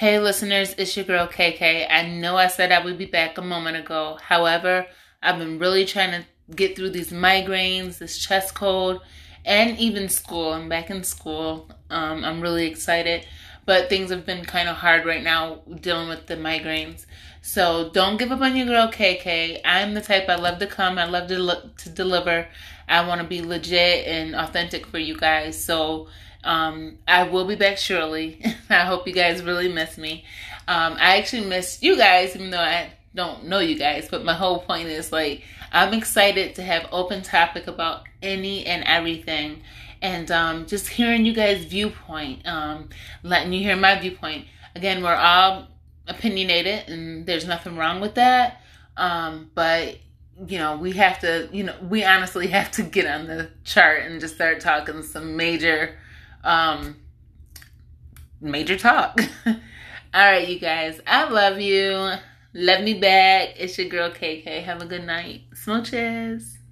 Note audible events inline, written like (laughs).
Hey, listeners, it's your girl KK. I know I said I would be back a moment ago. However, I've been really trying to get through these migraines, this chest cold, and even school. I'm back in school. Um, I'm really excited, but things have been kind of hard right now dealing with the migraines. So don't give up on your girl KK. I'm the type I love to come. I love to look, to deliver. I want to be legit and authentic for you guys. So um, I will be back shortly. (laughs) (laughs) I hope you guys really miss me. Um, I actually miss you guys, even though I don't know you guys. But my whole point is like I'm excited to have open topic about any and everything, and um, just hearing you guys' viewpoint, um, letting you hear my viewpoint. Again, we're all opinionated, and there's nothing wrong with that. Um, but you know, we have to, you know, we honestly (laughs) have to get on the chart and just start talking some major um, major talk. (laughs) All right, you guys. I love you. Love me back. It's your girl KK. Have a good night. Smooches.